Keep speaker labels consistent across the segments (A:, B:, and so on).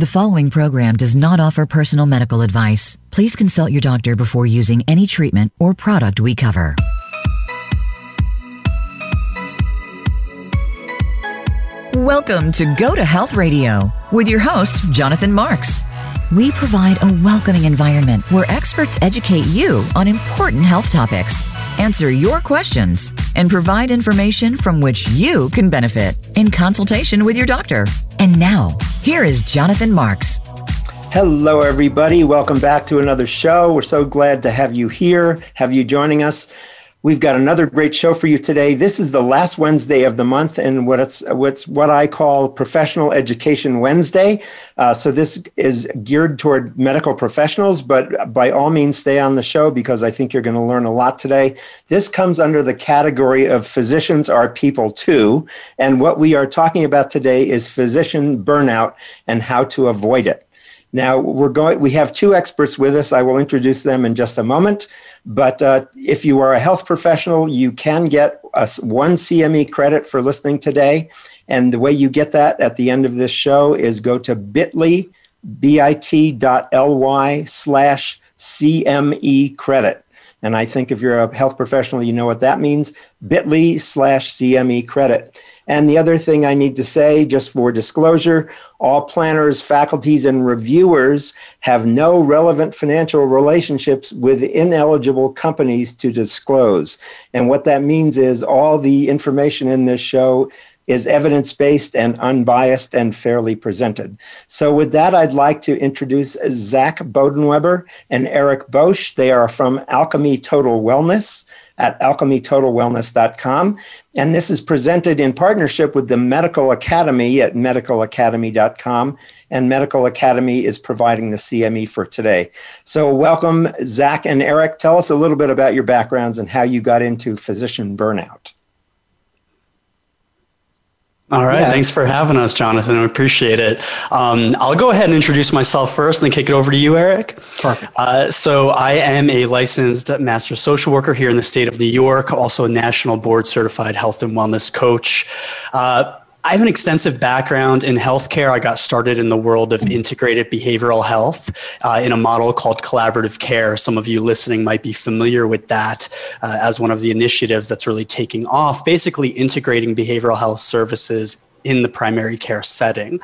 A: The following program does not offer personal medical advice. Please consult your doctor before using any treatment or product we cover. Welcome to Go to Health Radio with your host, Jonathan Marks. We provide a welcoming environment where experts educate you on important health topics, answer your questions, and provide information from which you can benefit in consultation with your doctor. And now, here is Jonathan Marks.
B: Hello, everybody. Welcome back to another show. We're so glad to have you here, have you joining us. We've got another great show for you today. This is the last Wednesday of the month, and what what's what I call Professional Education Wednesday. Uh, so this is geared toward medical professionals, but by all means, stay on the show because I think you're going to learn a lot today. This comes under the category of physicians are people too, and what we are talking about today is physician burnout and how to avoid it. Now we're going. We have two experts with us. I will introduce them in just a moment. But uh, if you are a health professional, you can get us one CME credit for listening today. And the way you get that at the end of this show is go to bit.ly, bit.ly slash CME credit. And I think if you're a health professional, you know what that means bit.ly slash CME credit. And the other thing I need to say, just for disclosure, all planners, faculties, and reviewers have no relevant financial relationships with ineligible companies to disclose. And what that means is all the information in this show is evidence based and unbiased and fairly presented. So, with that, I'd like to introduce Zach Bodenweber and Eric Bosch. They are from Alchemy Total Wellness at alchemytotalwellness.com. And this is presented in partnership with the Medical Academy at medicalacademy.com. And Medical Academy is providing the CME for today. So, welcome, Zach and Eric. Tell us a little bit about your backgrounds and how you got into physician burnout.
C: All right. Yeah. Thanks for having us, Jonathan. I appreciate it. Um, I'll go ahead and introduce myself first and then kick it over to you, Eric. Perfect. Uh, so, I am a licensed master social worker here in the state of New York, also a national board certified health and wellness coach. Uh, I have an extensive background in healthcare. I got started in the world of integrated behavioral health uh, in a model called collaborative care. Some of you listening might be familiar with that uh, as one of the initiatives that's really taking off, basically integrating behavioral health services in the primary care setting.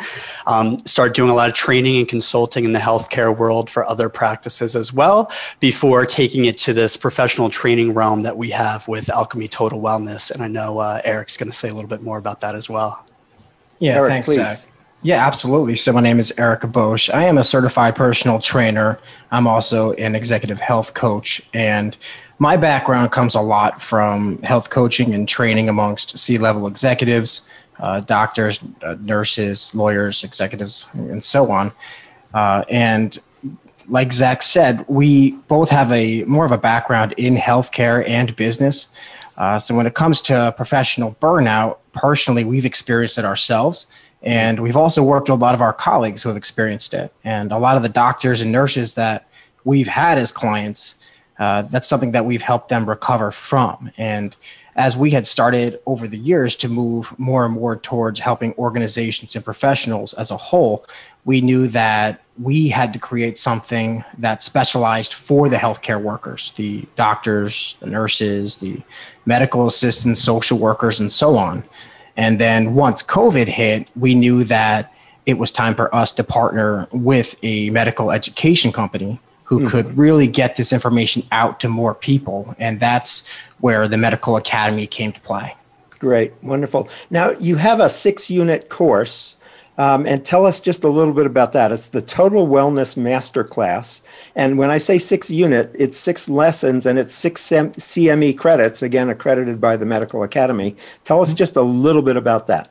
C: Um, start doing a lot of training and consulting in the healthcare world for other practices as well before taking it to this professional training realm that we have with Alchemy Total Wellness. And I know uh, Eric's going to say a little bit more about that as well.
D: Yeah, Eric, thanks, please. Zach. Yeah, absolutely. So my name is Erica Bosch. I am a certified personal trainer. I'm also an executive health coach and my background comes a lot from health coaching and training amongst C-level executives uh, doctors, uh, nurses, lawyers, executives, and so on. Uh, and like Zach said, we both have a more of a background in healthcare and business. Uh, so when it comes to professional burnout, personally, we've experienced it ourselves. And we've also worked with a lot of our colleagues who have experienced it. And a lot of the doctors and nurses that we've had as clients, uh, that's something that we've helped them recover from. And as we had started over the years to move more and more towards helping organizations and professionals as a whole, we knew that we had to create something that specialized for the healthcare workers, the doctors, the nurses, the medical assistants, social workers, and so on. And then once COVID hit, we knew that it was time for us to partner with a medical education company who mm-hmm. could really get this information out to more people. And that's where the medical academy came to play.
B: Great, wonderful. Now, you have a six unit course. Um, and tell us just a little bit about that. It's the Total Wellness Masterclass. And when I say six unit, it's six lessons and it's six CME credits, again, accredited by the Medical Academy. Tell us mm-hmm. just a little bit about that.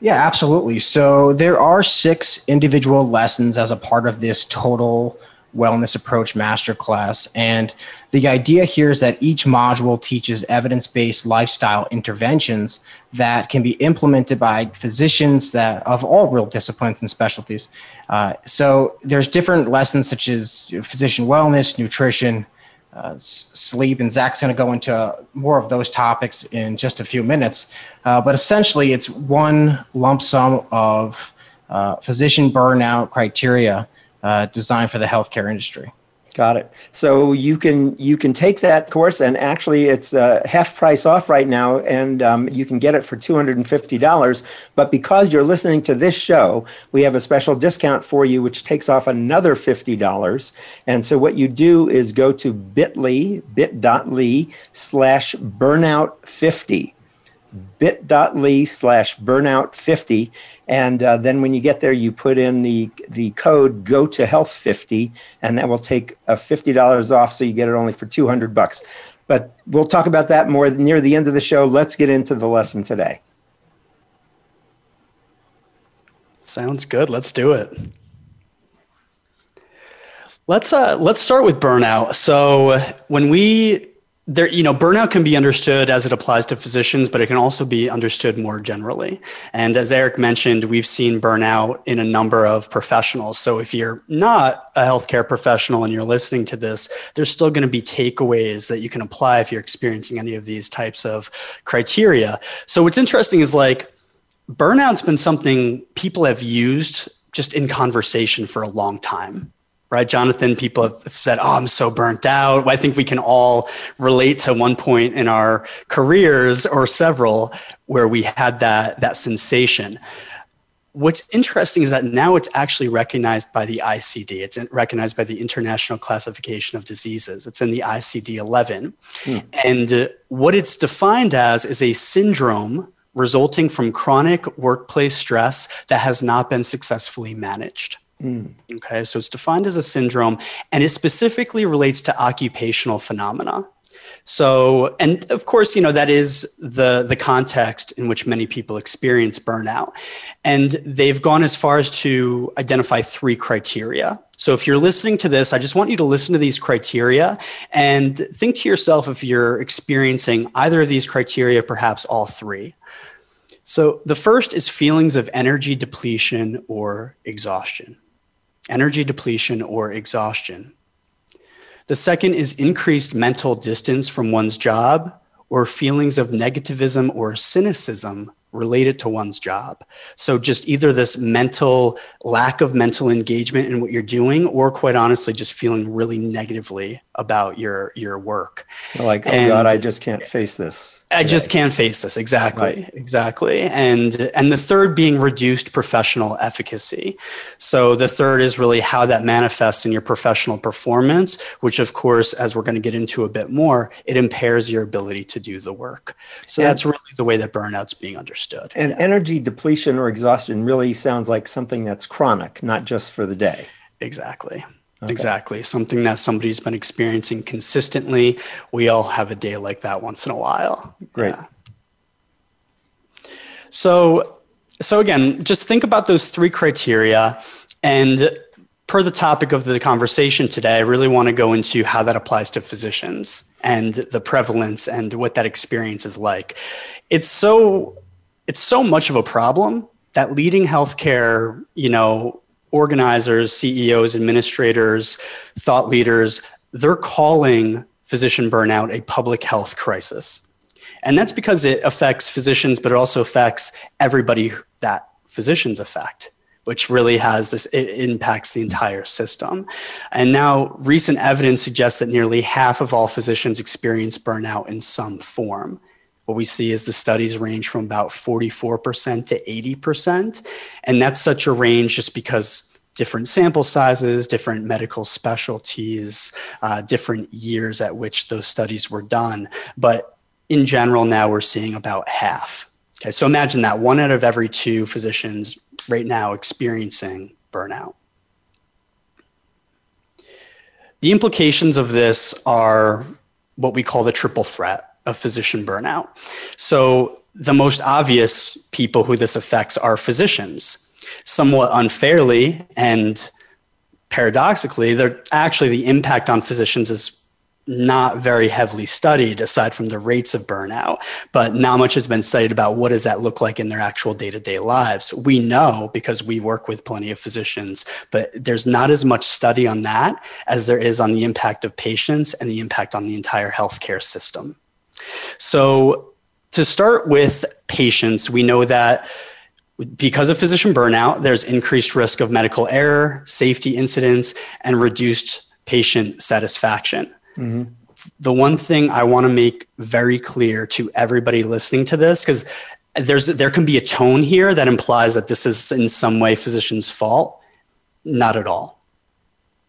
D: Yeah, absolutely. So there are six individual lessons as a part of this total Wellness Approach Masterclass. And the idea here is that each module teaches evidence based lifestyle interventions that can be implemented by physicians that of all real disciplines and specialties. Uh, so there's different lessons such as physician wellness, nutrition, uh, sleep, and Zach's going to go into more of those topics in just a few minutes. Uh, but essentially, it's one lump sum of uh, physician burnout criteria uh, designed for the healthcare industry.
B: Got it. So you can you can take that course, and actually, it's uh, half price off right now, and um, you can get it for two hundred and fifty dollars. But because you're listening to this show, we have a special discount for you, which takes off another fifty dollars. And so what you do is go to bit.ly bit.ly slash burnout fifty bit.ly slash burnout50. And uh, then when you get there, you put in the, the code go to health50, and that will take uh, $50 off. So you get it only for 200 bucks. But we'll talk about that more near the end of the show. Let's get into the lesson today.
C: Sounds good. Let's do it. Let's uh, let's start with burnout. So when we there you know burnout can be understood as it applies to physicians but it can also be understood more generally and as eric mentioned we've seen burnout in a number of professionals so if you're not a healthcare professional and you're listening to this there's still going to be takeaways that you can apply if you're experiencing any of these types of criteria so what's interesting is like burnout's been something people have used just in conversation for a long time right? Jonathan, people have said, Oh, I'm so burnt out. I think we can all relate to one point in our careers or several where we had that, that sensation. What's interesting is that now it's actually recognized by the ICD. It's recognized by the International Classification of Diseases. It's in the ICD 11. Hmm. And uh, what it's defined as is a syndrome resulting from chronic workplace stress that has not been successfully managed. Mm. Okay, so it's defined as a syndrome and it specifically relates to occupational phenomena. So, and of course, you know, that is the, the context in which many people experience burnout. And they've gone as far as to identify three criteria. So, if you're listening to this, I just want you to listen to these criteria and think to yourself if you're experiencing either of these criteria, perhaps all three. So, the first is feelings of energy depletion or exhaustion energy depletion, or exhaustion. The second is increased mental distance from one's job or feelings of negativism or cynicism related to one's job. So, just either this mental lack of mental engagement in what you're doing, or quite honestly, just feeling really negatively about your your work.
B: Like, oh and, God, I just can't face this.
C: I just can't face this. Exactly. Right. Exactly. And and the third being reduced professional efficacy. So the third is really how that manifests in your professional performance, which of course, as we're going to get into a bit more, it impairs your ability to do the work. So and, that's really the way that burnout's being understood.
B: And yeah. energy depletion or exhaustion really sounds like something that's chronic, not just for the day.
C: Exactly. Okay. Exactly. Something that somebody's been experiencing consistently. We all have a day like that once in a while.
B: Great. Yeah.
C: So, so again, just think about those three criteria and per the topic of the conversation today, I really want to go into how that applies to physicians and the prevalence and what that experience is like. It's so it's so much of a problem that leading healthcare, you know, organizers, CEOs, administrators, thought leaders, they're calling physician burnout a public health crisis. And that's because it affects physicians, but it also affects everybody that physicians affect which really has this it impacts the entire system and now recent evidence suggests that nearly half of all physicians experience burnout in some form what we see is the studies range from about 44% to 80%. And that's such a range just because different sample sizes, different medical specialties, uh, different years at which those studies were done. But in general, now we're seeing about half. Okay, so imagine that one out of every two physicians right now experiencing burnout. The implications of this are what we call the triple threat of physician burnout. So, the most obvious people who this affects are physicians. Somewhat unfairly and paradoxically, they're actually the impact on physicians is not very heavily studied aside from the rates of burnout, but not much has been studied about what does that look like in their actual day-to-day lives. We know because we work with plenty of physicians, but there's not as much study on that as there is on the impact of patients and the impact on the entire healthcare system. So, to start with patients, we know that because of physician burnout, there's increased risk of medical error, safety incidents, and reduced patient satisfaction. Mm-hmm. The one thing I want to make very clear to everybody listening to this, because there's there can be a tone here that implies that this is in some way physician's fault. Not at all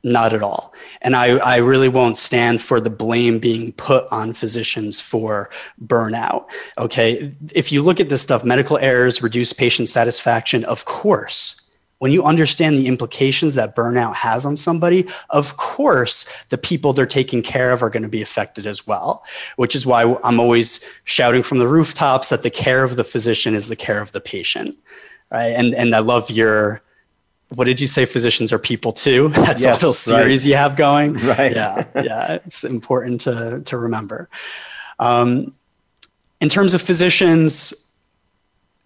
C: not at all. And I, I really won't stand for the blame being put on physicians for burnout. Okay. If you look at this stuff, medical errors reduce patient satisfaction, of course. When you understand the implications that burnout has on somebody, of course, the people they're taking care of are going to be affected as well, which is why I'm always shouting from the rooftops that the care of the physician is the care of the patient. Right. And, and I love your what did you say? Physicians are people too. That's yes, a little series right. you have going. Right. Yeah. Yeah. It's important to, to remember. Um, in terms of physicians,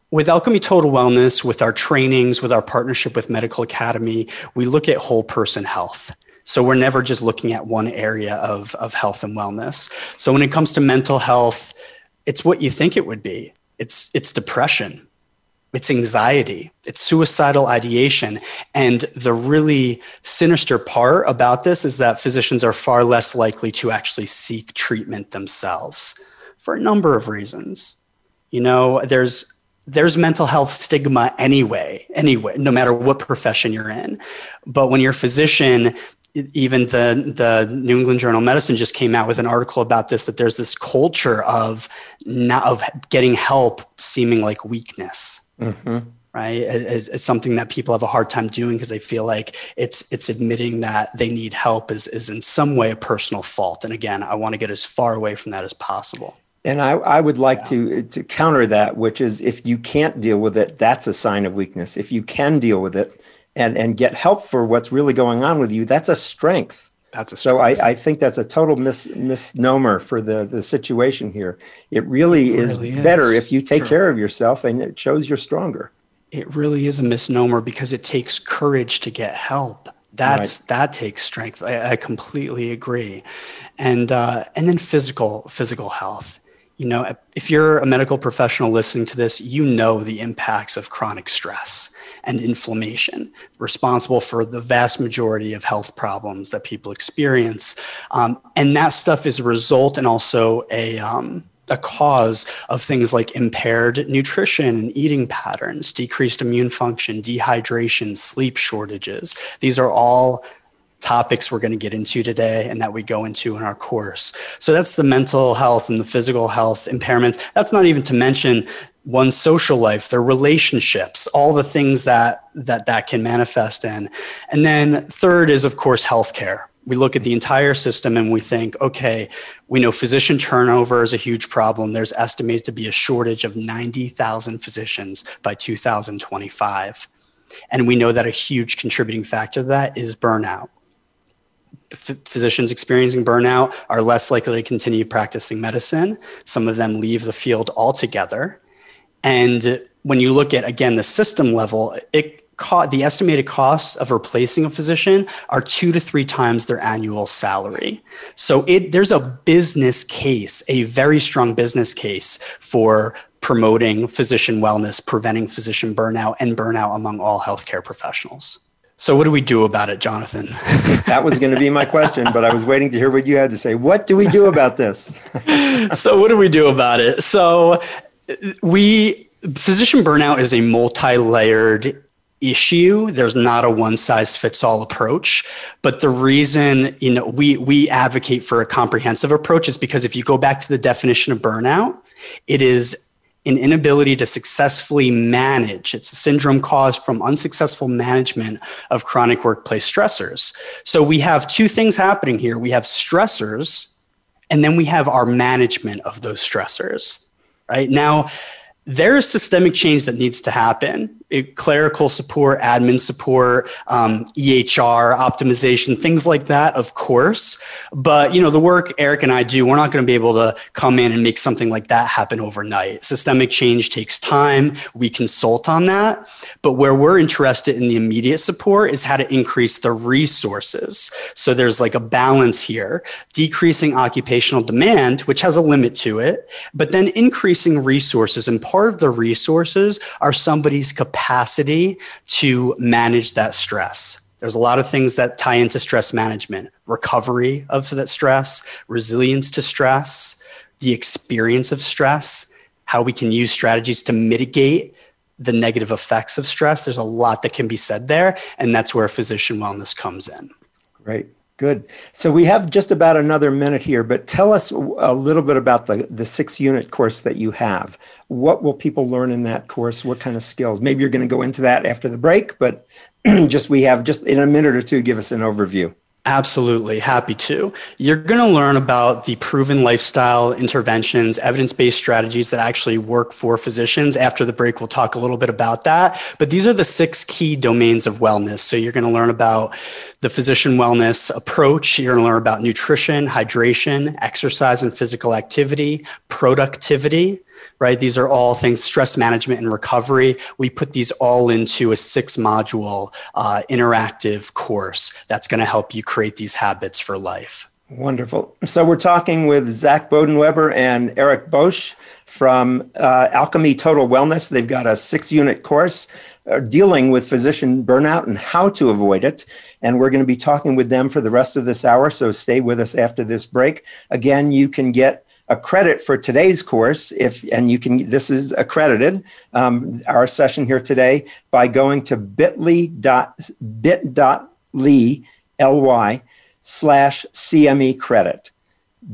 C: with Alchemy Total Wellness, with our trainings, with our partnership with Medical Academy, we look at whole person health. So we're never just looking at one area of, of health and wellness. So when it comes to mental health, it's what you think it would be. It's it's depression it's anxiety, it's suicidal ideation. And the really sinister part about this is that physicians are far less likely to actually seek treatment themselves for a number of reasons. You know, there's there's mental health stigma anyway, anyway, no matter what profession you're in. But when you're a physician, even the the New England Journal of Medicine just came out with an article about this that there's this culture of not of getting help seeming like weakness Mm-hmm. Right, it's, something that people have a hard time doing because they feel like it's it's admitting that they need help is is in some way a personal fault. And again, I want to get as far away from that as possible.
B: And I, I would like yeah. to to counter that, which is if you can't deal with it, that's a sign of weakness. If you can deal with it and and get help for what's really going on with you, that's a strength. That's a so I, I, think that's a total mis, misnomer for the, the situation here. It really, it really is, is, better if you take sure. care of yourself and it shows you're stronger.
C: It really is a misnomer because it takes courage to get help. That's right. that takes strength. I, I completely agree, and uh, and then physical physical health you know, if you're a medical professional listening to this, you know the impacts of chronic stress and inflammation, responsible for the vast majority of health problems that people experience. Um, and that stuff is a result and also a, um, a cause of things like impaired nutrition and eating patterns, decreased immune function, dehydration, sleep shortages. These are all topics we're going to get into today and that we go into in our course. So that's the mental health and the physical health impairments. That's not even to mention one's social life, their relationships, all the things that that that can manifest in. And then third is of course healthcare. We look at the entire system and we think, okay, we know physician turnover is a huge problem. There's estimated to be a shortage of 90,000 physicians by 2025. And we know that a huge contributing factor to that is burnout physicians experiencing burnout are less likely to continue practicing medicine. Some of them leave the field altogether. And when you look at, again, the system level, it caught the estimated costs of replacing a physician are two to three times their annual salary. So it, there's a business case, a very strong business case for promoting physician wellness, preventing physician burnout, and burnout among all healthcare professionals. So, what do we do about it, Jonathan?
B: that was going to be my question, but I was waiting to hear what you had to say. What do we do about this?
C: so, what do we do about it? So, we, physician burnout is a multi layered issue there's not a one size fits all approach but the reason you know we we advocate for a comprehensive approach is because if you go back to the definition of burnout it is an inability to successfully manage. It's a syndrome caused from unsuccessful management of chronic workplace stressors. So we have two things happening here we have stressors, and then we have our management of those stressors, right? Now, there is systemic change that needs to happen clerical support, admin support, um, EHR optimization, things like that, of course. But you know, the work Eric and I do, we're not going to be able to come in and make something like that happen overnight. Systemic change takes time. We consult on that, but where we're interested in the immediate support is how to increase the resources. So there's like a balance here: decreasing occupational demand, which has a limit to it, but then increasing resources. And part of the resources are somebody's capacity capacity to manage that stress. There's a lot of things that tie into stress management recovery of that stress, resilience to stress, the experience of stress, how we can use strategies to mitigate the negative effects of stress. There's a lot that can be said there. And that's where physician wellness comes in.
B: Right. Good. So we have just about another minute here, but tell us a little bit about the, the six unit course that you have. What will people learn in that course? What kind of skills? Maybe you're going to go into that after the break, but just we have just in a minute or two, give us an overview.
C: Absolutely, happy to. You're going to learn about the proven lifestyle interventions, evidence based strategies that actually work for physicians. After the break, we'll talk a little bit about that. But these are the six key domains of wellness. So you're going to learn about the physician wellness approach. You're going to learn about nutrition, hydration, exercise and physical activity, productivity, right? These are all things, stress management and recovery. We put these all into a six module uh, interactive course that's going to help you create create these habits for life.
B: Wonderful. So we're talking with Zach Bodenweber and Eric Bosch from uh, Alchemy Total Wellness. They've got a six unit course uh, dealing with physician burnout and how to avoid it. And we're going to be talking with them for the rest of this hour. So stay with us after this break. Again, you can get a credit for today's course if and you can this is accredited um, our session here today by going to bit.ly dot bit.ly bit.ly slash CME credit.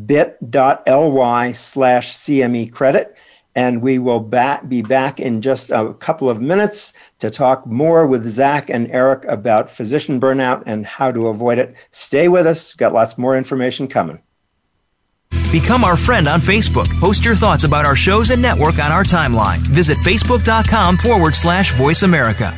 B: bit.ly slash CME credit. And we will back, be back in just a couple of minutes to talk more with Zach and Eric about physician burnout and how to avoid it. Stay with us, got lots more information coming.
A: Become our friend on Facebook. Post your thoughts about our shows and network on our timeline. Visit facebook.com forward slash voice America.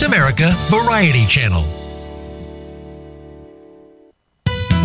A: Voice America Variety Channel.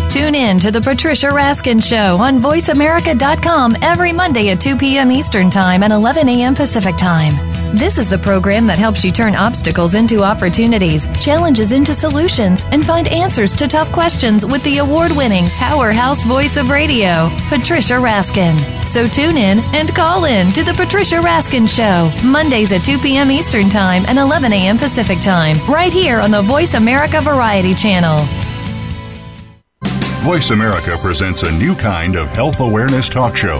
E: Tune in to The Patricia Raskin Show on VoiceAmerica.com every Monday at 2 p.m. Eastern Time and 11 a.m. Pacific Time. This is the program that helps you turn obstacles into opportunities, challenges into solutions, and find answers to tough questions with the award winning powerhouse voice of radio, Patricia Raskin. So tune in and call in to The Patricia Raskin Show, Mondays at 2 p.m. Eastern Time and 11 a.m. Pacific Time, right here on the Voice America Variety Channel.
F: Voice America presents a new kind of health awareness talk show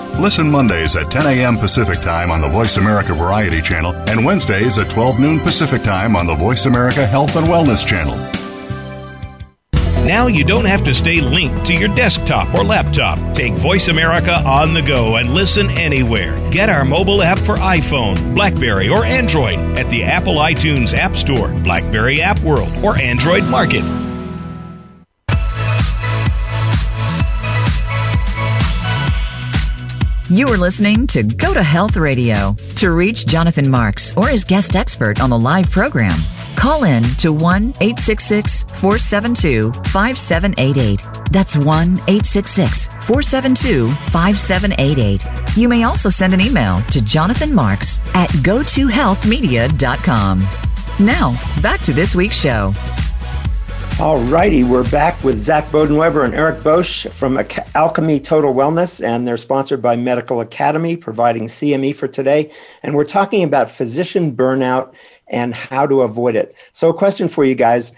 F: Listen Mondays at 10 a.m. Pacific Time on the Voice America Variety Channel and Wednesdays at 12 noon Pacific Time on the Voice America Health and Wellness Channel.
A: Now you don't have to stay linked to your desktop or laptop. Take Voice America on the go and listen anywhere. Get our mobile app for iPhone, Blackberry, or Android at the Apple iTunes App Store, Blackberry App World, or Android Market. You are listening to Go to Health Radio. To reach Jonathan Marks or his guest expert on the live program, call in to 1 866 472 5788. That's 1 866 472 5788. You may also send an email to Jonathan Marks at gotohealthmedia.com. Now, back to this week's show.
B: All righty, we're back with Zach Bodenweber and Eric Bosch from Alchemy Total Wellness, and they're sponsored by Medical Academy, providing CME for today. And we're talking about physician burnout and how to avoid it. So, a question for you guys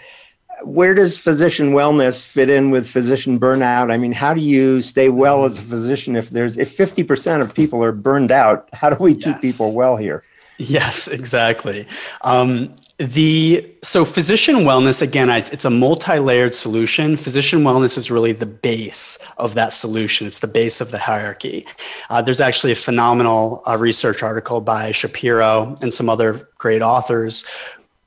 B: Where does physician wellness fit in with physician burnout? I mean, how do you stay well as a physician if there's if 50% of people are burned out? How do we yes. keep people well here?
C: Yes, exactly. Um, the so physician wellness again, it's a multi-layered solution. Physician wellness is really the base of that solution. It's the base of the hierarchy. Uh, there's actually a phenomenal uh, research article by Shapiro and some other great authors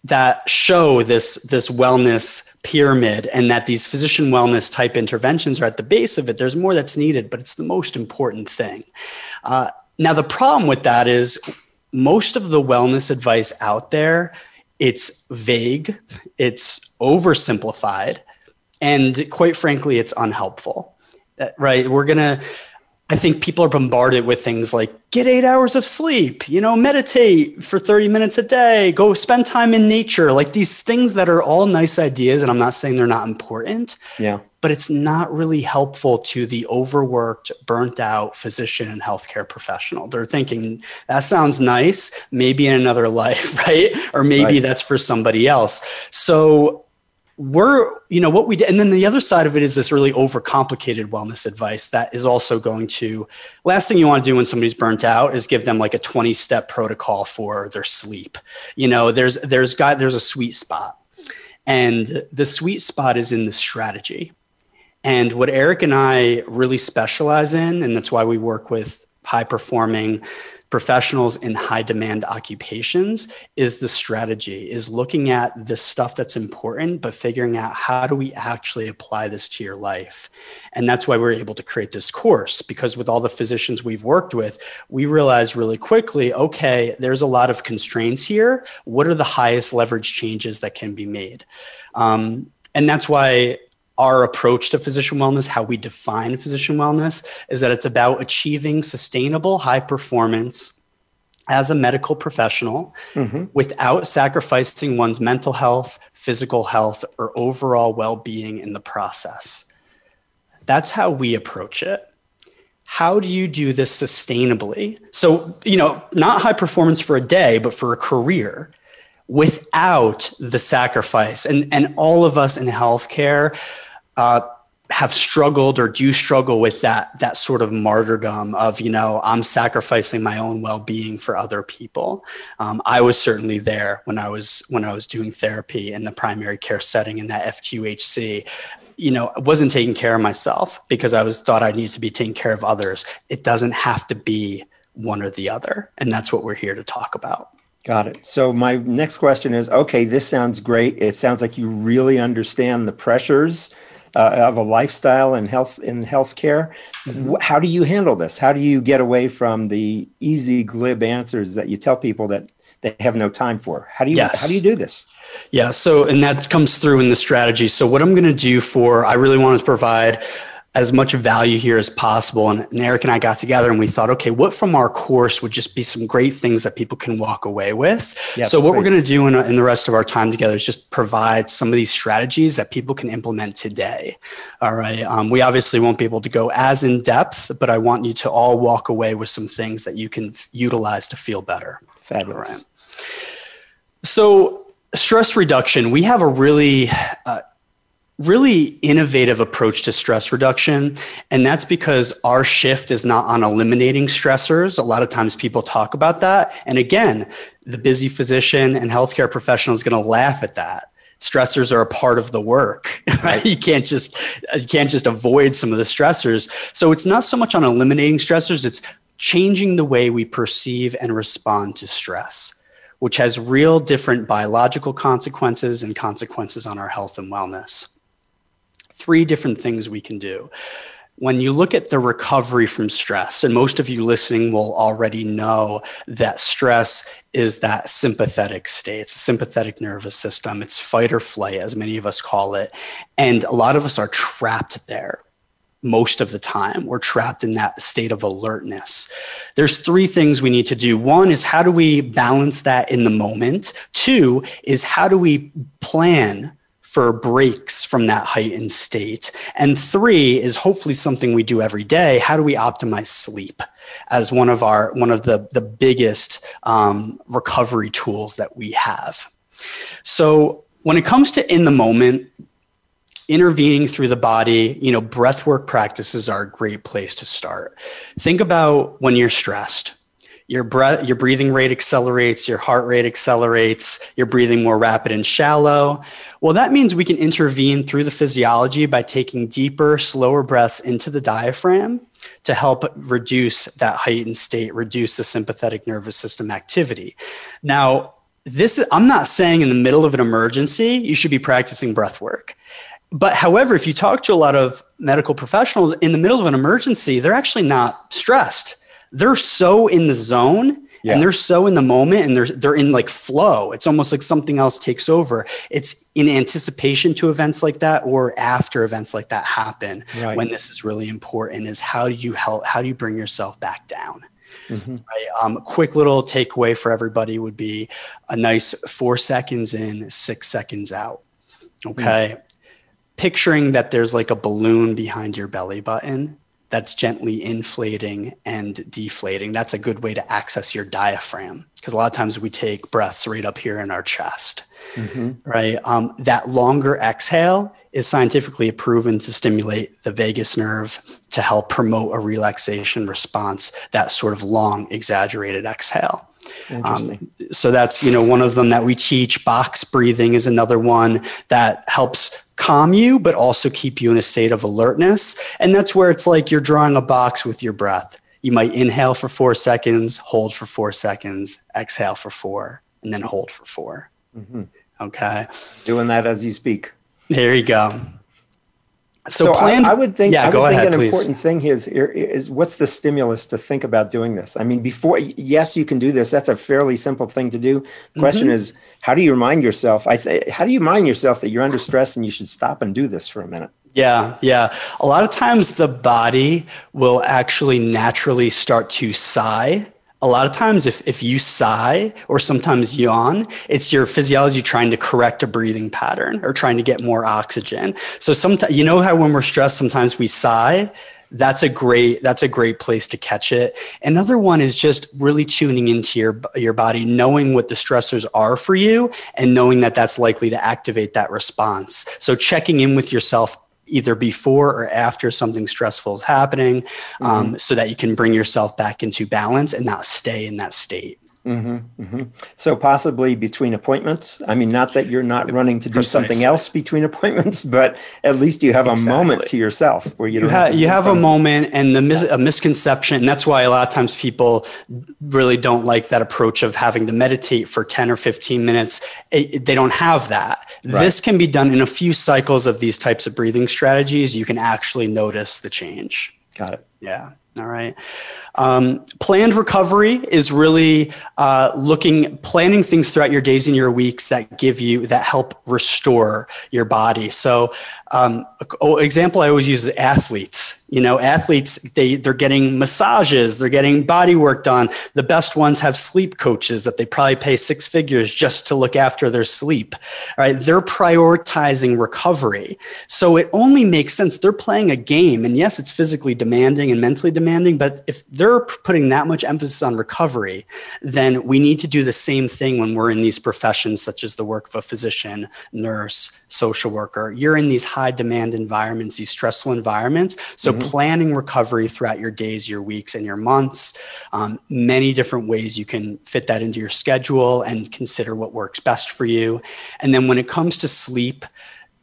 C: that show this this wellness pyramid and that these physician wellness type interventions are at the base of it there's more that's needed but it's the most important thing uh, now the problem with that is most of the wellness advice out there, it's vague, it's oversimplified, and quite frankly, it's unhelpful. Uh, right? We're going to I think people are bombarded with things like get eight hours of sleep, you know, meditate for 30 minutes a day, go spend time in nature, like these things that are all nice ideas. And I'm not saying they're not important. Yeah. But it's not really helpful to the overworked, burnt out physician and healthcare professional. They're thinking, that sounds nice, maybe in another life, right? Or maybe right. that's for somebody else. So we're you know what we did and then the other side of it is this really overcomplicated wellness advice that is also going to last thing you want to do when somebody's burnt out is give them like a 20 step protocol for their sleep you know there's there's got there's a sweet spot and the sweet spot is in the strategy and what eric and i really specialize in and that's why we work with high performing professionals in high demand occupations is the strategy is looking at the stuff that's important but figuring out how do we actually apply this to your life and that's why we're able to create this course because with all the physicians we've worked with we realize really quickly okay there's a lot of constraints here what are the highest leverage changes that can be made um, and that's why our approach to physician wellness, how we define physician wellness, is that it's about achieving sustainable high performance as a medical professional mm-hmm. without sacrificing one's mental health, physical health, or overall well being in the process. That's how we approach it. How do you do this sustainably? So, you know, not high performance for a day, but for a career without the sacrifice. And, and all of us in healthcare, uh, have struggled or do struggle with that that sort of martyrdom of you know i'm sacrificing my own well-being for other people um, i was certainly there when i was when i was doing therapy in the primary care setting in that fqhc you know i wasn't taking care of myself because i was thought i needed to be taking care of others it doesn't have to be one or the other and that's what we're here to talk about
B: Got it. So my next question is okay, this sounds great. It sounds like you really understand the pressures uh, of a lifestyle and health in healthcare. Mm-hmm. How do you handle this? How do you get away from the easy glib answers that you tell people that they have no time for? How do you yes. how do you do this?
C: Yeah, so and that comes through in the strategy. So what I'm going to do for I really want to provide as much value here as possible. And, and, Eric and I got together and we thought, okay, what from our course would just be some great things that people can walk away with? Yep, so, what please. we're going to do in, in, the rest of our time together is just provide some of these strategies that people can implement today. All right. Um, we obviously won't be able to go as in depth, but I want you to all walk away with some things that you can f- utilize to feel better.
B: Fabulous. Right.
C: So, stress reduction, we have a really uh, really innovative approach to stress reduction. And that's because our shift is not on eliminating stressors. A lot of times people talk about that. And again, the busy physician and healthcare professional is going to laugh at that stressors are a part of the work right? you can't just you can't just avoid some of the stressors so it's not so much on eliminating stressors it's changing the way we perceive and respond to stress which has real different biological consequences and consequences on our health and wellness three different things we can do. When you look at the recovery from stress, and most of you listening will already know that stress is that sympathetic state. It's a sympathetic nervous system. It's fight or flight, as many of us call it. And a lot of us are trapped there most of the time. We're trapped in that state of alertness. There's three things we need to do. One is how do we balance that in the moment? Two is how do we plan for breaks from that heightened state. And three is hopefully something we do every day. How do we optimize sleep as one of our one of the the biggest um, recovery tools that we have? So when it comes to in the moment, intervening through the body, you know, breath work practices are a great place to start. Think about when you're stressed your breath your breathing rate accelerates your heart rate accelerates you're breathing more rapid and shallow well that means we can intervene through the physiology by taking deeper slower breaths into the diaphragm to help reduce that heightened state reduce the sympathetic nervous system activity now this i'm not saying in the middle of an emergency you should be practicing breath work but however, if you talk to a lot of medical professionals in the middle of an emergency, they're actually not stressed they're so in the zone yeah. and they're so in the moment and they're they're in like flow it's almost like something else takes over it's in anticipation to events like that or after events like that happen right. when this is really important is how do you help how do you bring yourself back down mm-hmm. right? um, quick little takeaway for everybody would be a nice four seconds in six seconds out hmm. okay mm-hmm. picturing that there's like a balloon behind your belly button that's gently inflating and deflating. That's a good way to access your diaphragm because a lot of times we take breaths right up here in our chest, mm-hmm. right? Um, that longer exhale is scientifically proven to stimulate the vagus nerve to help promote a relaxation response, that sort of long, exaggerated exhale. Um, so that's you know one of them that we teach. Box breathing is another one that helps calm you, but also keep you in a state of alertness. And that's where it's like you're drawing a box with your breath. You might inhale for four seconds, hold for four seconds, exhale for four, and then hold for 4 mm-hmm. Okay.
B: Doing that as you speak.
C: There you go.
B: So, so I, I, would think, yeah, I go ahead, an please. important thing here is, is what's the stimulus to think about doing this? I mean, before, yes, you can do this. That's a fairly simple thing to do. The mm-hmm. question mm-hmm. is, how do you remind yourself? I say: how do you remind yourself that you're under stress and you should stop and do this for a minute?
C: Yeah, yeah. A lot of times the body will actually naturally start to sigh a lot of times if, if you sigh or sometimes yawn it's your physiology trying to correct a breathing pattern or trying to get more oxygen so sometimes you know how when we're stressed sometimes we sigh that's a great that's a great place to catch it another one is just really tuning into your your body knowing what the stressors are for you and knowing that that's likely to activate that response so checking in with yourself either before or after something stressful is happening um, mm-hmm. so that you can bring yourself back into balance and not stay in that state Mm-hmm,
B: mm-hmm. So possibly between appointments. I mean, not that you're not running to do Precisely. something else between appointments, but at least you have a exactly. moment to yourself where you,
C: you have
B: you
C: have a moment and the mis- a misconception. And that's why a lot of times people really don't like that approach of having to meditate for ten or fifteen minutes. It, it, they don't have that. Right. This can be done in a few cycles of these types of breathing strategies. You can actually notice the change.
B: Got it.
C: Yeah. All right. Um, planned recovery is really uh, looking, planning things throughout your days and your weeks that give you, that help restore your body. So, um, example I always use is athletes. You know, athletes, they, they're getting massages, they're getting body work done. The best ones have sleep coaches that they probably pay six figures just to look after their sleep, right? They're prioritizing recovery. So it only makes sense. They're playing a game. And yes, it's physically demanding and mentally demanding, but if they're they're putting that much emphasis on recovery, then we need to do the same thing when we're in these professions, such as the work of a physician, nurse, social worker. You're in these high demand environments, these stressful environments. So, mm-hmm. planning recovery throughout your days, your weeks, and your months, um, many different ways you can fit that into your schedule and consider what works best for you. And then when it comes to sleep,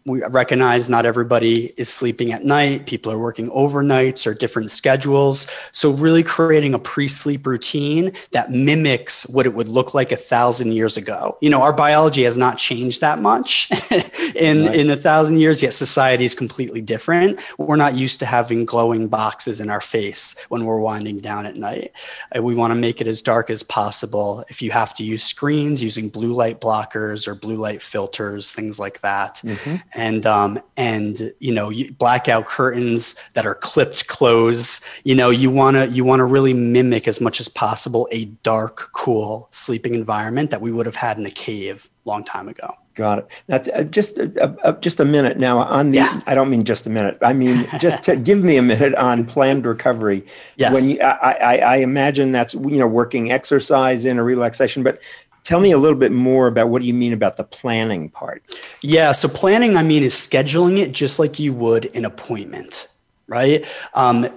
C: we recognize not everybody is sleeping at night. People are working overnights or different schedules. So, really creating a pre sleep routine that mimics what it would look like a thousand years ago. You know, our biology has not changed that much in, right. in a thousand years, yet society is completely different. We're not used to having glowing boxes in our face when we're winding down at night. Uh, we want to make it as dark as possible. If you have to use screens, using blue light blockers or blue light filters, things like that. Mm-hmm and um, and you know blackout curtains that are clipped close. You know you want to you want to really mimic as much as possible a dark, cool sleeping environment that we would have had in a cave long time ago.
B: Got it. That's uh, just uh, uh, uh just a minute now on the. Yeah. I don't mean just a minute. I mean just to give me a minute on planned recovery. Yes. When you, I, I, I imagine that's you know working exercise in a relaxation, but Tell me a little bit more about what do you mean about the planning part.
C: Yeah, so planning, I mean, is scheduling it just like you would an appointment right? Um,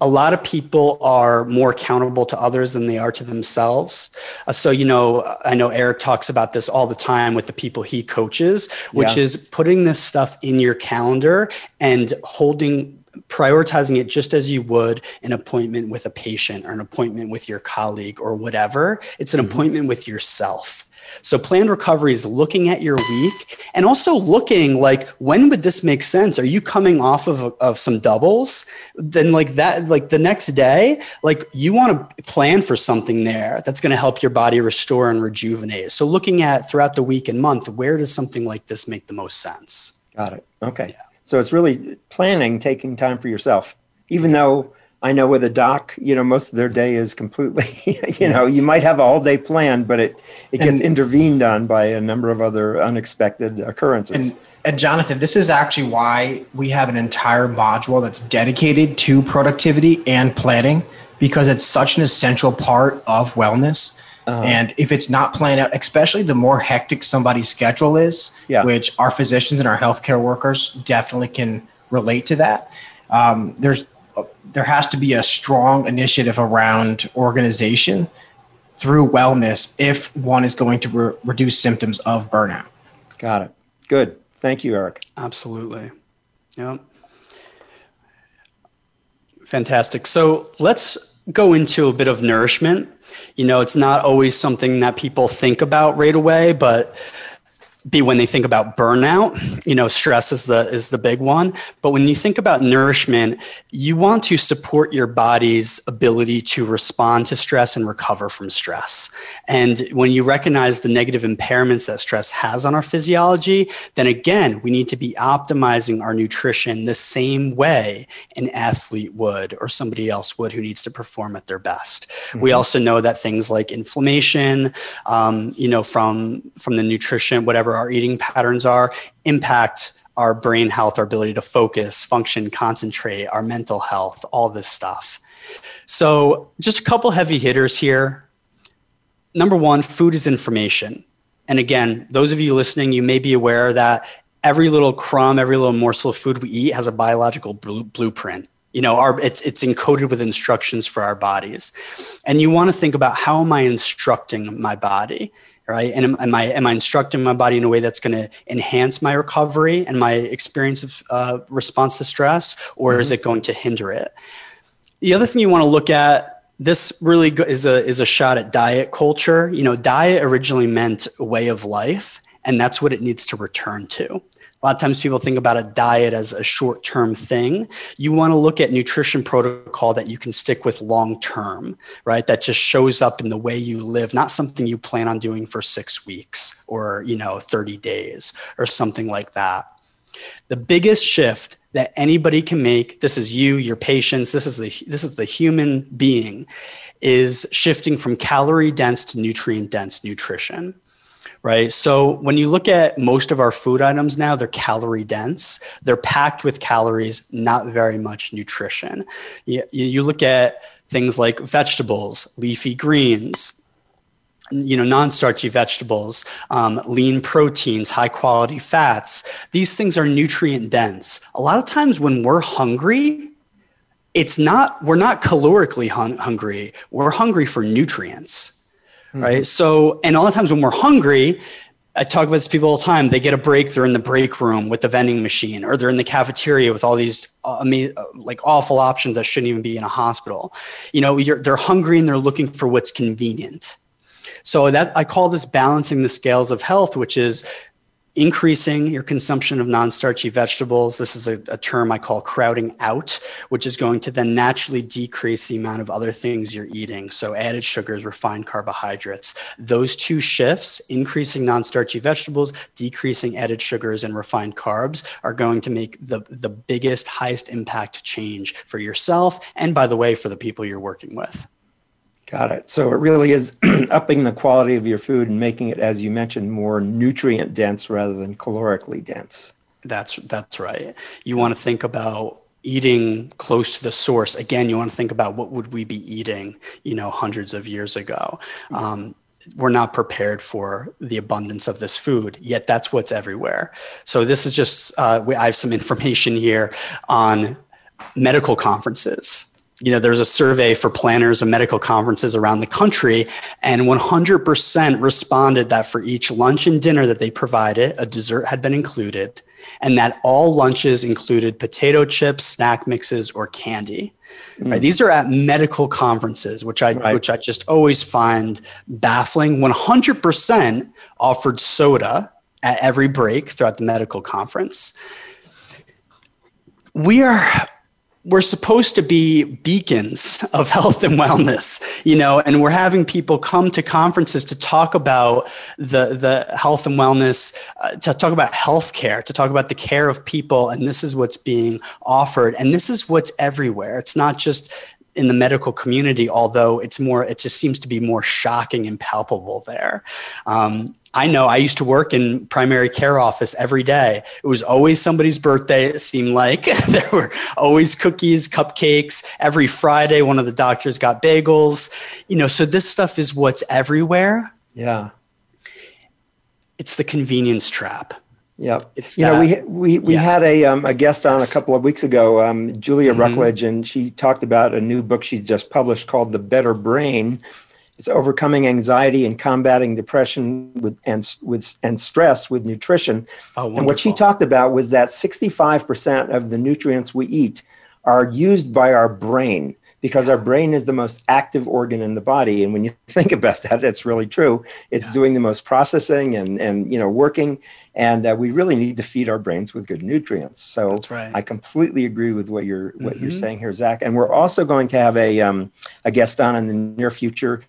C: a lot of people are more accountable to others than they are to themselves. Uh, so, you know, I know Eric talks about this all the time with the people he coaches, which yeah. is putting this stuff in your calendar and holding prioritizing it just as you would an appointment with a patient or an appointment with your colleague or whatever. It's an mm-hmm. appointment with yourself. So planned recovery is looking at your week and also looking like when would this make sense? Are you coming off of, of some doubles? Then like that, like the next day, like you want to plan for something there that's going to help your body restore and rejuvenate. So looking at throughout the week and month, where does something like this make the most sense?
B: Got it. Okay. Yeah. So it's really planning, taking time for yourself, even though I know with a doc, you know, most of their day is completely, you know, you might have a whole day planned, but it, it gets and, intervened on by a number of other unexpected occurrences.
C: And, and Jonathan, this is actually why we have an entire module that's dedicated to productivity and planning because it's such an essential part of wellness. Uh-huh. And if it's not planned out, especially the more hectic somebody's schedule is, yeah. which our physicians and our healthcare workers definitely can relate to that. Um, there's uh, there has to be a strong initiative around organization through wellness if one is going to re- reduce symptoms of burnout.
B: Got it. Good. Thank you, Eric.
C: Absolutely. Yeah. Fantastic. So let's go into a bit of nourishment you know, it's not always something that people think about right away, but be when they think about burnout you know stress is the is the big one but when you think about nourishment you want to support your body's ability to respond to stress and recover from stress and when you recognize the negative impairments that stress has on our physiology then again we need to be optimizing our nutrition the same way an athlete would or somebody else would who needs to perform at their best mm-hmm. we also know that things like inflammation um, you know from from the nutrition whatever our eating patterns are impact our brain health, our ability to focus, function, concentrate, our mental health, all this stuff. So, just a couple heavy hitters here. Number one, food is information. And again, those of you listening, you may be aware that every little crumb, every little morsel of food we eat has a biological bl- blueprint. You know, our, it's, it's encoded with instructions for our bodies. And you want to think about how am I instructing my body? right and am, i am i instructing my body in a way that's going to enhance my recovery and my experience of uh, response to stress or mm-hmm. is it going to hinder it the other thing you want to look at this really is a is a shot at diet culture you know diet originally meant a way of life and that's what it needs to return to a lot of times people think about a diet as a short term thing. You want to look at nutrition protocol that you can stick with long term, right? That just shows up in the way you live, not something you plan on doing for six weeks or, you know, 30 days or something like that. The biggest shift that anybody can make, this is you, your patients, this is the this is the human being, is shifting from calorie dense to nutrient dense nutrition right? So when you look at most of our food items now, they're calorie dense. They're packed with calories, not very much nutrition. You, you look at things like vegetables, leafy greens, you know non-starchy vegetables um, lean proteins high quality fats these things are nutrient dense a lot of times when we're hungry it's not we're not calorically hun- hungry we're hungry for nutrients mm-hmm. right? So, and a lot of times when we're hungry, I talk about this people all the time. They get a break. They're in the break room with the vending machine, or they're in the cafeteria with all these uh, uh like awful options that shouldn't even be in a hospital. You know, they're hungry and they're looking for what's convenient. So that I call this balancing the scales of health, which is increasing your consumption of non starchy vegetables. This is a, a, term I call crowding out, which is going to then naturally decrease the amount of other things you're eating. So, added sugars, refined carbohydrates. Those two shifts, increasing non starchy vegetables, decreasing added sugars and refined carbs, are going to make the, the biggest, highest impact change for yourself. And by the way, for the people you're working with.
B: Got it. So it really is upping the quality of your food and making it, as you mentioned, more nutrient dense rather than calorically dense.
C: That's that's right. You want to think about eating close to the source. Again, you want to think about what would we be eating, you know, hundreds of years ago. Mm-hmm. Um, we're not prepared for the abundance of this food yet that's what's everywhere so this is just uh, we, i have some information here on medical conferences you know, there's a survey for planners of medical conferences around the country, and 100% responded that for each lunch and dinner that they provided, a dessert had been included, and that all lunches included potato chips, snack mixes, or candy. Mm. Right? These are at medical conferences, which I right. which I just always find baffling. 100% offered soda at every break throughout the medical conference. We are we're supposed to be beacons of health and wellness, you know, and we're having people come to conferences to talk about the, the health and wellness, uh, to talk about healthcare, to talk about the care of people. And this is what's being offered. And this is what's everywhere. It's not just in the medical community, although it's more, it just seems to be more shocking and palpable there. Um, I know I used to work in primary care office every day. It was always somebody's birthday, it seemed like. there were always cookies, cupcakes. Every Friday, one of the doctors got bagels. You know, so this stuff is what's everywhere.
B: Yeah.
C: It's the convenience trap.
B: Yeah, it's you that, know we we we yeah. had a um, a guest on a couple of weeks ago, um, Julia mm-hmm. Rucklidge, and she talked about a new book she's just published called The Better Brain, it's overcoming anxiety and combating depression with and with and stress with nutrition. Oh, and what she talked about was that 65% of the nutrients we eat are used by our brain because our brain is the most active organ in the body and when you think about that that's really true it's yeah. doing the most processing and and you know working and uh, we really need to feed our brains with good nutrients so right. i completely agree with what you're what mm-hmm. you're saying here zach and we're also going to have a um, a guest on in the near future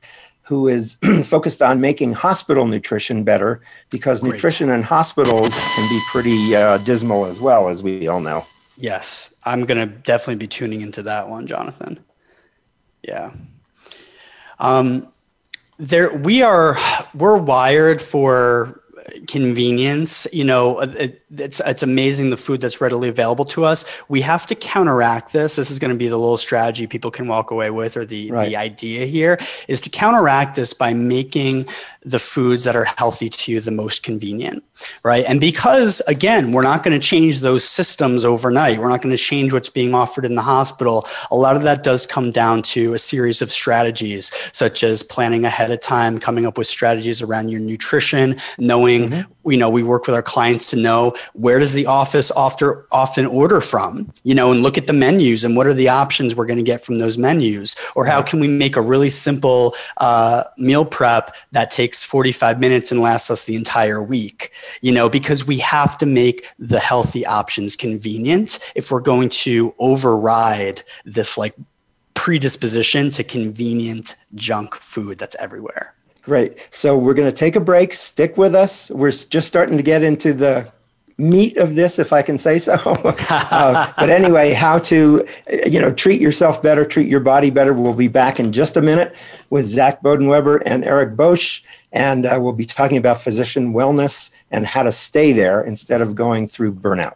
B: who is focused on making hospital nutrition better because Great. nutrition in hospitals can be pretty uh, dismal as well as we all know
C: yes i'm going to definitely be tuning into that one jonathan yeah. Um, there we are we're wired for convenience you know uh, it, it's it's amazing the food that's readily available to us we have to counteract this this is going to be the little strategy people can walk away with or the right. the idea here is to counteract this by making the foods that are healthy to you the most convenient right and because again we're not going to change those systems overnight we're not going to change what's being offered in the hospital a lot of that does come down to a series of strategies such as planning ahead of time coming up with strategies around your nutrition knowing mm-hmm you know we work with our clients to know where does the office often often order from you know and look at the menus and what are the options we're going to get from those menus or how can we make a really simple uh, meal prep that takes 45 minutes and lasts us the entire week you know because we have to make the healthy options convenient if we're going to override this like predisposition to convenient junk food that's everywhere
B: Great. So we're going to take a break. Stick with us. We're just starting to get into the meat of this, if I can say so. uh, but anyway, how to uh, you know treat yourself better, treat your body better. We'll be back in just a minute with Zach Bodenweber and Eric Bosch, and uh, we'll be talking about physician wellness and how to stay there instead of going through burnout.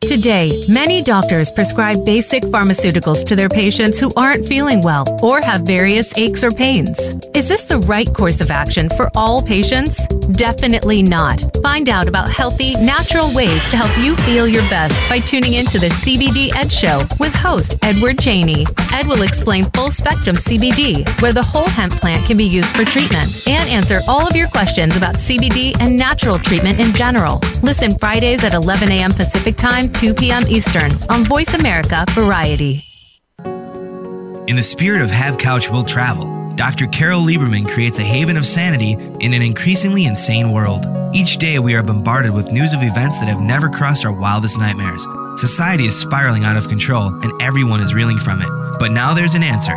G: Today, many doctors prescribe basic pharmaceuticals to their patients who aren't feeling well or have various aches or pains. Is this the right course of action for all patients? Definitely not. Find out about healthy, natural ways to help you feel your best by tuning into the CBD Ed Show with host Edward Cheney. Ed will explain full spectrum CBD, where the whole hemp plant can be used for treatment, and answer all of your questions about CBD and natural treatment in general. Listen Fridays at 11 a.m. Pacific Time. 2 p.m. Eastern on Voice America Variety.
H: In the spirit of Have Couch Will Travel, Dr. Carole Lieberman creates a haven of sanity in an increasingly insane world. Each day, we are bombarded with news of events that have never crossed our wildest nightmares. Society is spiraling out of control, and everyone is reeling from it. But now there's an answer.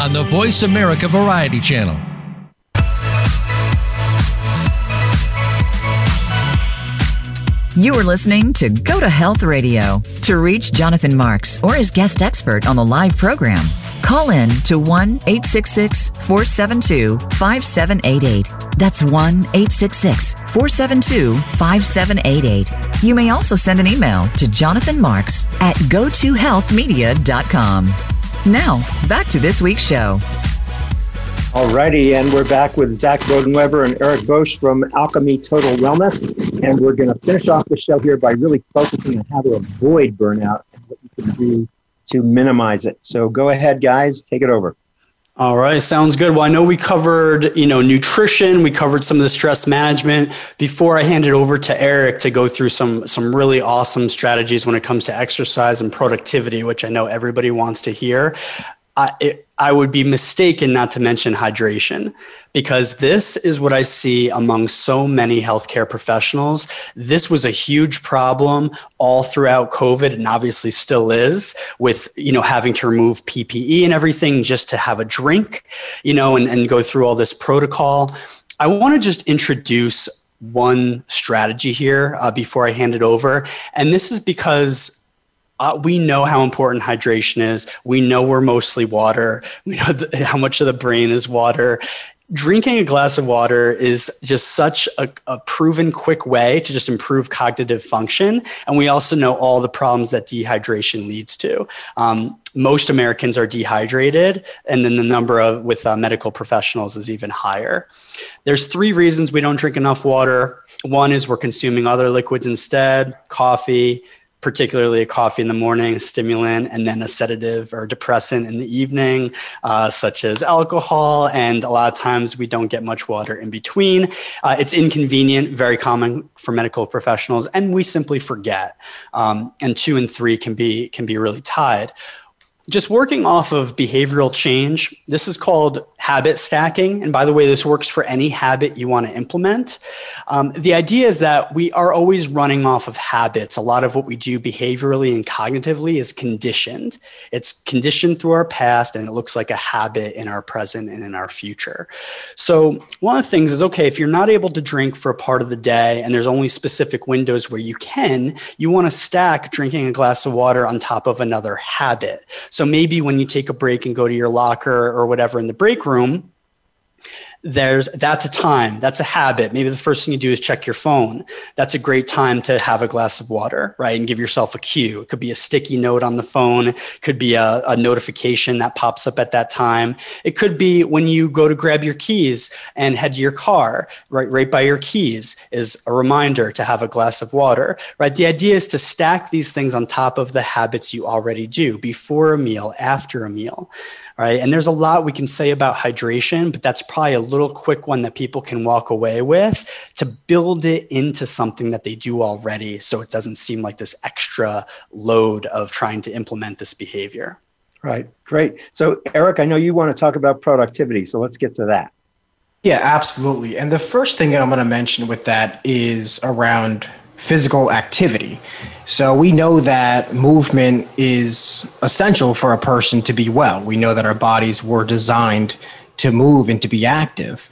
I: on the Voice America Variety Channel.
J: You are listening to Go to Health Radio. To reach Jonathan Marks or his guest expert on the live program, call in to 1 866 472 5788. That's 1 866 472 5788. You may also send an email to Jonathan Marks at gotohealthmedia.com. Now, back to this week's show.
B: All righty, and we're back with Zach Bodenweber and Eric Bosch from Alchemy Total Wellness. And we're going to finish off the show here by really focusing on how to avoid burnout and what you can do to minimize it. So go ahead, guys, take it over.
C: All right, sounds good. Well, I know we covered, you know, nutrition, we covered some of the stress management. Before I hand it over to Eric to go through some some really awesome strategies when it comes to exercise and productivity, which I know everybody wants to hear. it, I would be mistaken not to mention hydration because this is what I see among so many healthcare professionals. This was a huge problem all throughout COVID and obviously still is with, you know, having to remove PPE and everything just to have a drink, you know, and, and go through all this protocol. I want to just introduce one strategy here uh, before I hand it over. And this is because uh, we know how important hydration is. We know we're mostly water. We know th- how much of the brain is water. Drinking a glass of water is just such a, a, proven quick way to just improve cognitive function. And we also know all the problems that dehydration leads to. Um, most Americans are dehydrated, and then the number of, with uh, medical professionals is even higher. There's three reasons we don't drink enough water. One is we're consuming other liquids instead coffee, particularly a coffee in the morning stimulant and then a sedative or depressant in the evening uh, such as alcohol and a lot of times we don't get much water in between uh, it's inconvenient very common for medical professionals and we simply forget um, and two and three can be can be really tied just working off of behavioral change, this is called habit stacking. And by the way, this works for any habit you want to implement. Um, the idea is that we are always running off of habits. A lot of what we do behaviorally and cognitively is conditioned. It's conditioned through our past, and it looks like a habit in our present and in our future. So, one of the things is okay, if you're not able to drink for a part of the day and there's only specific windows where you can, you want to stack drinking a glass of water on top of another habit. So maybe when you take a break and go to your locker or whatever in the break room, there's that's a time that's a habit maybe the first thing you do is check your phone that's a great time to have a glass of water right and give yourself a cue it could be a sticky note on the phone it could be a, a notification that pops up at that time it could be when you go to grab your keys and head to your car right right by your keys is a reminder to have a glass of water right the idea is to stack these things on top of the habits you already do before a meal after a meal all right. And there's a lot we can say about hydration, but that's probably a little quick one that people can walk away with to build it into something that they do already. So it doesn't seem like this extra load of trying to implement this behavior.
B: Right. Great. So, Eric, I know you want to talk about productivity. So let's get to that.
C: Yeah, absolutely. And the first thing I'm going to mention with that is around physical activity. So we know that movement is essential for a person to be well. We know that our bodies were designed to move and to be active.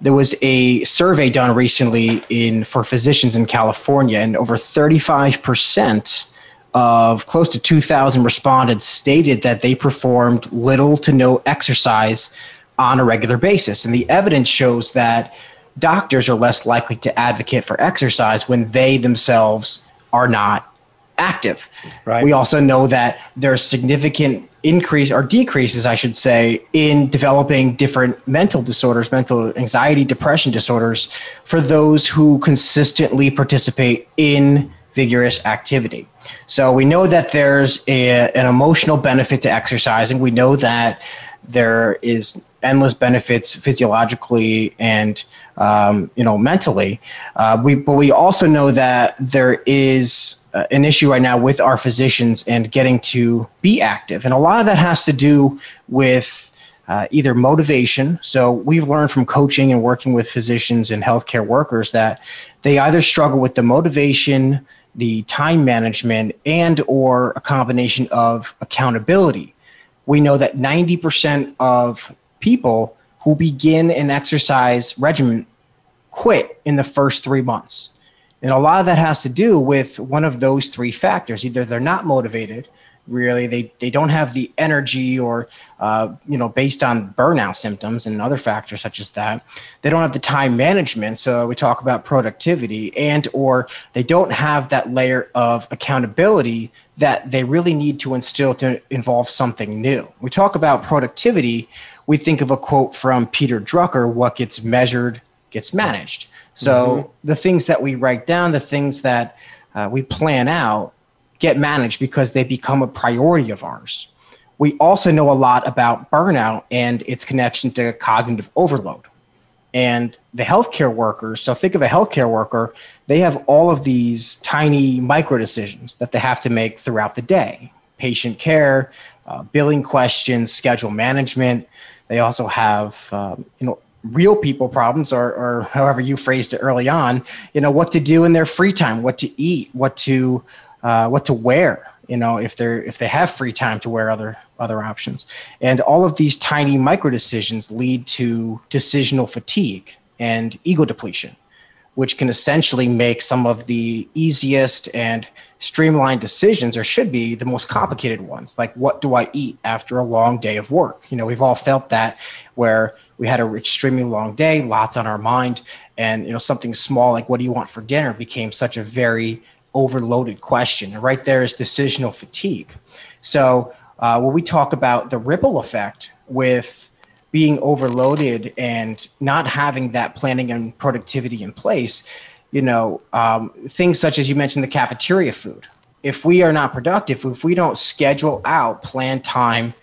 C: There was a survey done recently in for physicians in California and over 35% of close to 2000 respondents stated that they performed little to no exercise on a regular basis and the evidence shows that doctors are less likely to advocate for exercise when they themselves are not active. Right. We also know that there's significant increase or decreases, I should say, in developing different mental disorders, mental anxiety, depression disorders for those who consistently participate in vigorous activity. So we know that there's a, an emotional benefit to exercising. We know that there is endless benefits physiologically and um, you know, mentally. Uh, we, but we also know that there is uh, an issue right now with our physicians and getting to be active. And a lot of that has to do with uh, either motivation. So we've learned from coaching and working with physicians and healthcare workers that they either struggle with the motivation, the time management, and or a combination of accountability. We know that 90% of people who begin an exercise regimen quit in the first three months. And a lot of that has to do with one of those three factors. Either they're not motivated, really, they, they don't have the energy, or, uh, you know, based on burnout symptoms and other factors such as that, they don't have the time management. So we talk about productivity, and or they don't have that layer of accountability that they really need to instill to involve something new. We talk about productivity we think of a quote from Peter Drucker what gets measured gets managed. So mm-hmm. the things that we write down, the things that uh, we plan out, get managed because they become a priority of ours. We also know a lot about burnout and its connection to cognitive overload. And the healthcare workers, so think of a healthcare worker, they have all of these tiny micro decisions that they have to make throughout the day patient care, uh, billing questions, schedule management, they also have, um, you know, real people problems or, or however you phrased it early on, you know, what to do in their free time, what to eat, what to, uh, what to wear, you know, if they're, if they have free time to wear other, other options. And all of these tiny micro decisions lead to decisional fatigue and ego depletion, which can essentially make some of the easiest and streamlined decisions or should be the most complicated ones like what do i eat after a long day of work you know we've all felt that where we had an extremely long day lots on our mind and you know something small like what do you want for dinner became such a very overloaded question and right there is decisional fatigue so uh, when we talk about the ripple effect with being overloaded and not having that planning and productivity in place you know, um, things such as you mentioned the cafeteria food. If we are not productive, if we don't schedule out, plan time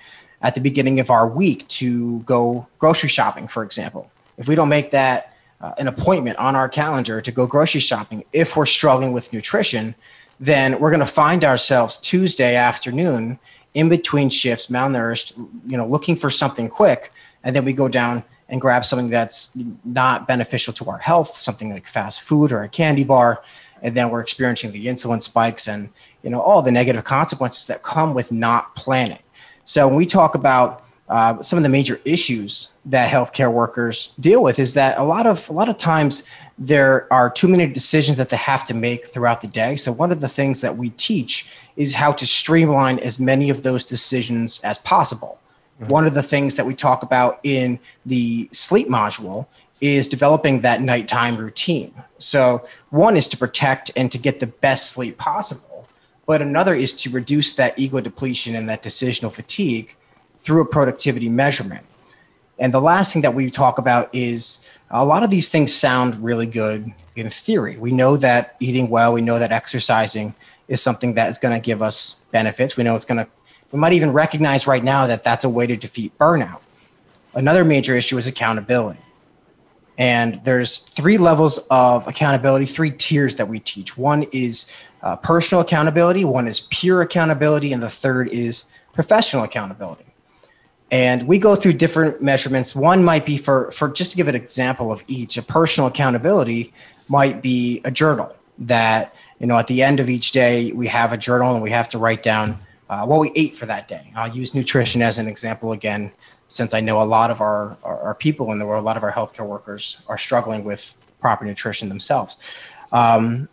C: at the beginning of our week to go grocery shopping, for example, if we don't make that uh, an appointment on our calendar to go grocery shopping, if we're struggling with nutrition, then we're going to find ourselves Tuesday afternoon in between shifts, malnourished, you know, looking for something quick, and then we go down and grab something that's not beneficial to our health, something like fast food or a candy bar, and then we're experiencing the insulin spikes and you know all the negative consequences that come with not planning. So when we talk about uh, some of the major issues that healthcare workers deal with is that a lot of a lot of times there are too many decisions that they have to make throughout the day. So one of the things that we teach is how to streamline as many of those decisions as possible. Mm-hmm. One of the things that we talk about in the sleep module is developing that nighttime routine. So, one is to protect and to get the best sleep possible, but another is to reduce that ego depletion and that decisional fatigue through a productivity measurement. And the last thing that we talk about is a lot of these things sound really good in theory. We know that eating well, we know that exercising is something that is going to give us benefits. We know it's going to we might even recognize right now that that's a way to defeat burnout. Another major issue is accountability. And there's three levels of accountability, three tiers that we teach. One is uh, personal accountability, one is peer accountability, and the third is professional accountability. And we go through different measurements. One might be for, for just to give an example of each, a personal accountability might be a journal that, you know, at the end of each day, we have a journal and we have to write down uh, what we ate for that day. I'll use nutrition as an example again, since I know a lot of our, our, our people in the world, a lot of our healthcare workers are struggling with proper nutrition themselves. Um,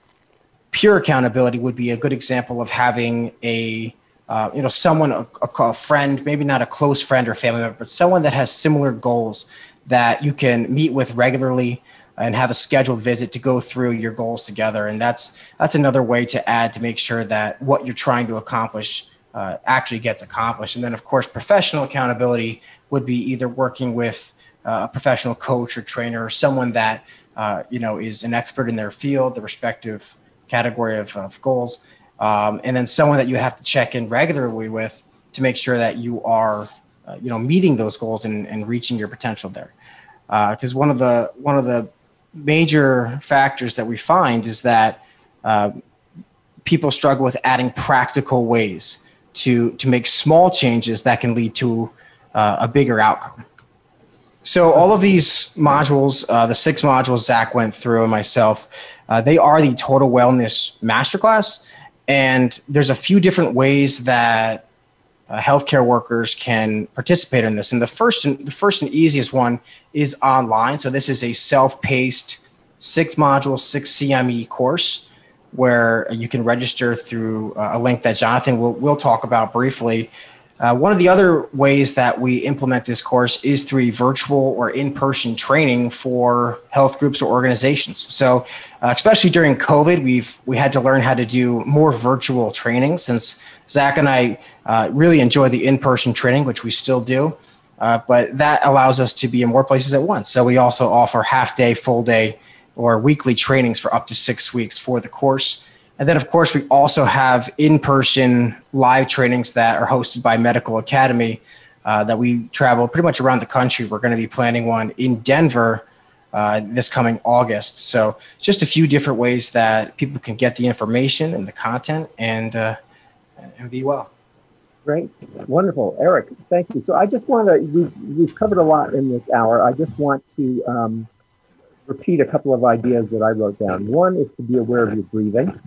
C: pure accountability would be a good example of having a uh, you know someone a, a, friend maybe not a close friend or family member but someone that has similar goals that you can meet with regularly and have a scheduled visit to go through your goals together and that's that's another way to add to make sure that what you're trying to accomplish uh, actually gets accomplished. And then, of course, professional accountability would be either working with uh, a professional coach or trainer or someone that uh, you know is an expert in their field, the respective category of, of goals, um, and then someone that you have to check in regularly with to make sure that you are uh, you know meeting those goals and, and reaching your potential there because uh, one of the one of the major factors that we find is that uh, people struggle with adding practical ways to to make small changes that can lead to uh, a bigger outcome. So all of these modules, uh, the six modules Zach went through and myself, uh, they are the Total Wellness Masterclass, and there's a few different ways that uh, healthcare workers can participate in this. And the first, and, the first and easiest one is online. So this is a self-paced six module, six CME course where you can register through uh, a link that Jonathan will, will talk about briefly. Uh, one of the other ways that we implement this course is through virtual or in person training for health groups or organizations. So, uh, especially during COVID, we've we had to learn how to do more virtual training since Zach and I uh, really enjoy the in person training, which we still do. Uh, but that allows us to be in more places at once. So, we also offer half day, full day or weekly trainings for up to six weeks for the course. And then, of course, we also have in person live trainings that are hosted by Medical Academy uh, that we travel pretty much around the country. We're going to be planning one in Denver uh, this coming August. So, just a few different ways that people can get the information and the content and, uh, and be well.
B: Great, wonderful, Eric. Thank you. So I just want to we've, we've covered a lot in this hour. I just want to um, repeat a couple of ideas that I wrote down. One is to be aware of your breathing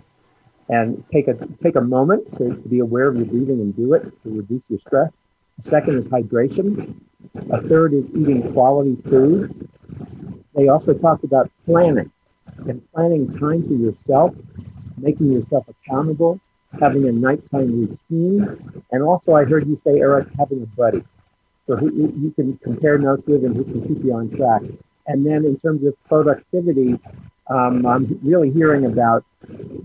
B: and take a take a moment to, to be aware of your breathing and do it to reduce your stress. A second is hydration. A third is eating quality food. They also talked about planning and planning time for yourself, making yourself accountable, having a nighttime routine, and also I heard you say, Eric, having a buddy. So who you, you can compare notes with and who can keep you on track. And then in terms of productivity, um, I'm really hearing about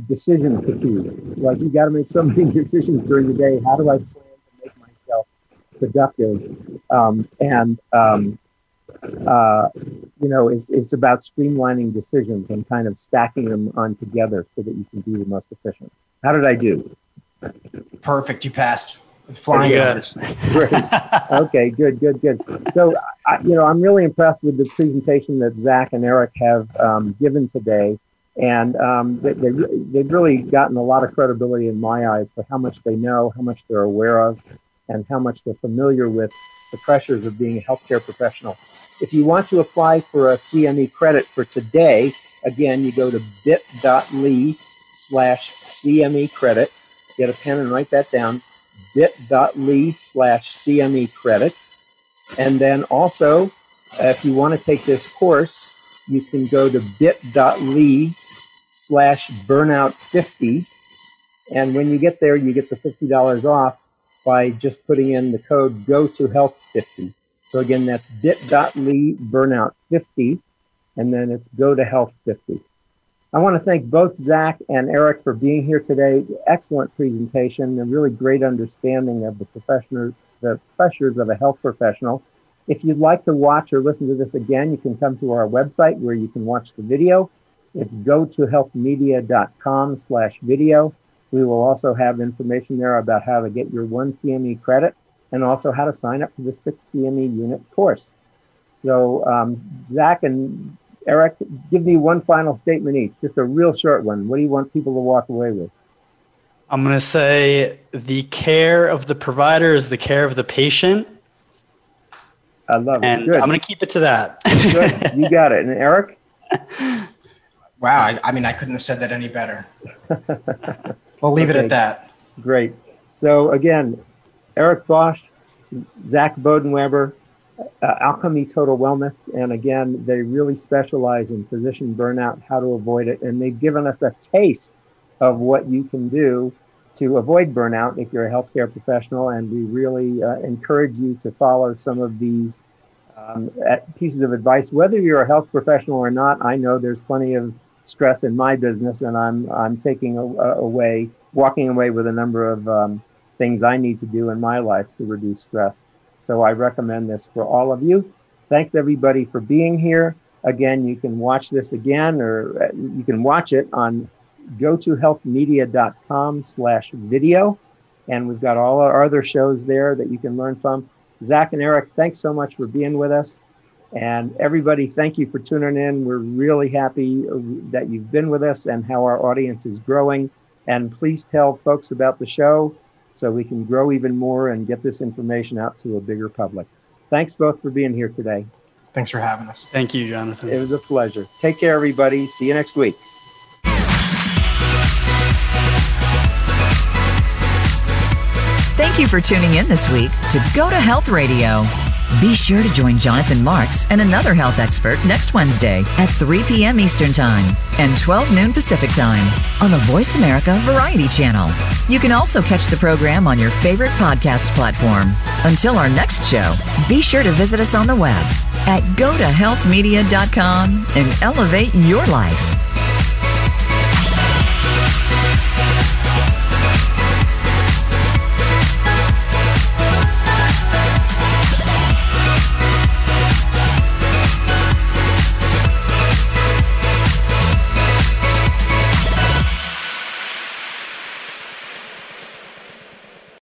B: decision fatigue. Like you got to make so many decisions during the day. How do I plan to make myself productive? Um, and um, uh, you know, it's, it's about streamlining decisions and kind of stacking them on together so that you can be the most efficient. How did I do?
C: Perfect. You passed flying yeah. this
B: Okay, good, good, good. So, I, you know, I'm really impressed with the presentation that Zach and Eric have um, given today. And um, they, they, they've really gotten a lot of credibility in my eyes for how much they know, how much they're aware of, and how much they're familiar with the pressures of being a healthcare professional. If you want to apply for a CME credit for today, again, you go to bit.ly slash CME credit, get a pen and write that down bit.ly slash CME credit. And then also, if you want to take this course, you can go to bit.ly slash burnout50. And when you get there, you get the $50 off by just putting in the code go to health50. So again, that's bit.ly burnout50. And then it's go to health50. I want to thank both Zach and Eric for being here today. Excellent presentation and really great understanding of the professional, the pressures of a health professional. If you'd like to watch or listen to this again, you can come to our website where you can watch the video. It's go to healthmedia.com slash video. We will also have information there about how to get your one CME credit and also how to sign up for the six CME unit course. So um, Zach and Eric, give me one final statement each, just a real short one. What do you want people to walk away with?
C: I'm going to say the care of the provider is the care of the patient.
B: I love
C: and it. Good. I'm going to keep it to that.
B: Good. You got it. And Eric?
C: Wow. I, I, mean, I couldn't have said that any better. we'll leave okay. it at that.
B: Great. So, again, Eric Bosch, Zach Bodenweber, uh, Alchemy Total Wellness. And again, they really specialize in physician burnout, how to avoid it. And they've given us a taste of what you can do to avoid burnout if you're a healthcare professional. And we really uh, encourage you to follow some of these um, pieces of advice. Whether you're a health professional or not, I know there's plenty of stress in my business, and I'm, I'm taking a, a, away, walking away with a number of um, things I need to do in my life to reduce stress. So I recommend this for all of you. Thanks everybody for being here. Again, you can watch this again or uh, you can watch it on gotohealthmedia.com slash video. And we've got all our other shows there that you can learn from. Zach and Eric, thanks so much for being with us. And everybody, thank you for tuning in. We're really happy uh, that you've been with us and how our audience is growing. And please tell folks about the show so we can grow even more and get this information out to a bigger public. Thanks both for being here today.
C: Thanks for having us.
B: Thank you, Jonathan. It was a pleasure. Take care, everybody. See you next week.
K: Thank you for tuning in this week to Go to Health Radio. Be sure to join Jonathan Marks and another health expert next Wednesday at 3 p.m. Eastern Time and 12 noon Pacific Time on the Voice America Variety Channel. You can also catch the program on your favorite podcast platform. Until our next show, be sure to visit us on the web at go healthmedia.com and elevate your life.